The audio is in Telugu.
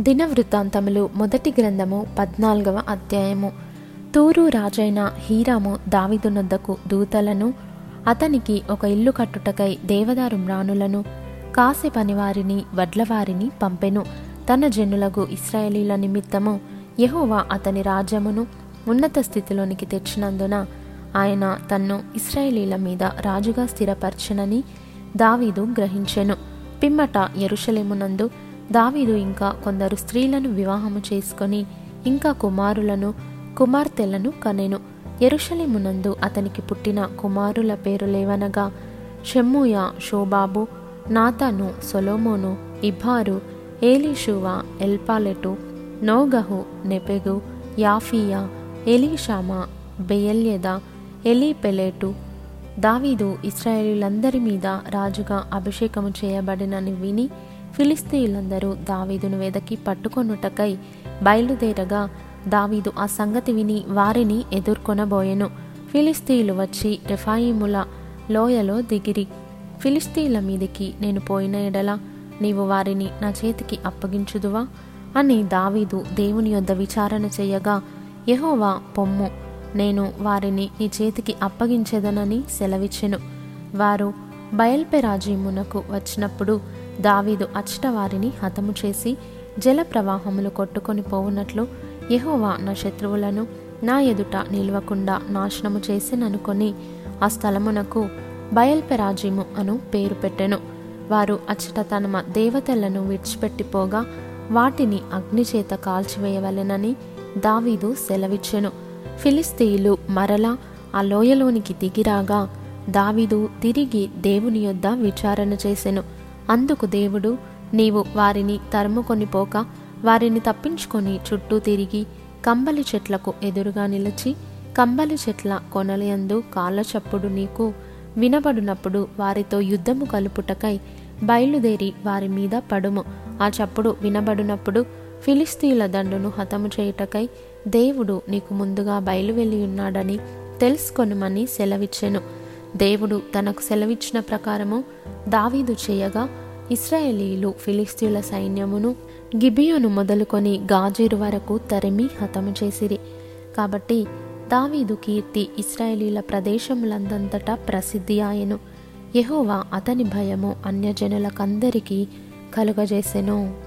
దినవృత్తాంతములు మొదటి గ్రంథము పద్నాలుగవ అధ్యాయము. తూరు రాజైన హీరాము దావిదునొద్దకు దూతలను అతనికి ఒక ఇల్లు కట్టుటకై దేవదారు మ్రాణులను కాసి పనివారిని వడ్లవారిని పంపెను. తన జనులకు ఇస్రాయేలీల నిమిత్తము యహోవా అతని రాజ్యమును ఉన్నత స్థితిలోనికి తెచ్చినందున ఆయన తన్ను ఇస్రాయేలీల మీద రాజుగా స్థిరపరచనని దావీదు గ్రహించెను. పిమ్మట ఎరుషలేమునందు దావీదు ఇంకా కొందరు స్త్రీలను వివాహము చేసుకొని ఇంకా కుమారులను కుమార్తెలను కనెను. ఎరుషలిమునందు అతనికి పుట్టిన కుమారుల పేరులేవనగా షెమ్మూయ షోబాబు నాతాను సొలోమోను ఇభారు ఏలీషువా ఎల్పాలెటు నోగహు నెపెగు యాఫియా ఎలీషామా బెయల్యద ఎలీపెలేటు. దావీదు ఇస్రాయేలీలందరి మీద రాజుగా అభిషేకము చేయబడినని విని ఫిలిస్తీయులందరూ దావీదును వెదకి పట్టుకొనుటకై బయలుదేరగా దావీదు ఆ సంగతి విని వారిని ఎదుర్కొనబోయెను. ఫిలిస్తీయులు వచ్చి రెఫాయిముల లోయలో దిగిరి. ఫిలిస్తీయుల మీదికి నేను పోయిన ఎడల నీవు వారిని నా చేతికి అప్పగించుదువా? అని దావీదు దేవుని యొద్ద విచారణ చేయగా యహోవా పొమ్ము నేను వారిని నీ చేతికి అప్పగించేదనని సెలవిచ్చెను. వారు బయల్పెరాజీమునకు వచ్చినప్పుడు దావీదు అచ్చటవారిని హతము చేసి జల ప్రవాహములు కొట్టుకొని పోవునట్లు యెహోవా నా శత్రువులను నా ఎదుట నిల్వకుండా నాశనము చేసిననుకొని ఆ స్థలమునకు బయల్పెరాజీము అను పేరు పెట్టెను. వారు అచ్చట తమ దేవతలను విడిచిపెట్టిపోగా వాటిని అగ్నిచేత కాల్చివేయవలెనని దావీదు సెలవిచ్చెను. ఫిలిస్తీయులు మరలా ఆ లోయలోనికి దిగిరాగా దావీదు తిరిగి దేవుని యొద్ద విచారణ చేసెను. అందుకు దేవుడు నీవు వారిని తరుముకొని పోక వారిని తప్పించుకొని చుట్టూ తిరిగి కంబలి చెట్లకు ఎదురుగా నిలిచి కంబలి చెట్ల కొనలయందు కాళ్ళ చప్పుడు నీకు వినబడినప్పుడు వారితో యుద్ధము కలుపుటకై బయలుదేరి వారి మీద పడుము. ఆ చప్పుడు వినబడినప్పుడు ఫిలిస్తీయుల దండును హతము చేయుటకై దేవుడు నీకు ముందుగా బయలువెళ్ళి ఉన్నాడని తెలుసుకొనుమని సెలవిచ్చెను. దేవుడు తనకు సెలవిచ్చిన ప్రకారము దావీదు చేయగా ఇస్రాయేలీలు ఫిలిస్తీయుల సైన్యమును గిబియోను మొదలుకొని గాజీరు వరకు తరిమి హతము చేసిరి. కాబట్టి దావీదు కీర్తి ఇస్రాయేలీల ప్రదేశములందంతటా ప్రసిద్ధి ఆయను. యెహోవా అతని భయము అన్యజనులకందరికీ కలుగజేసెను.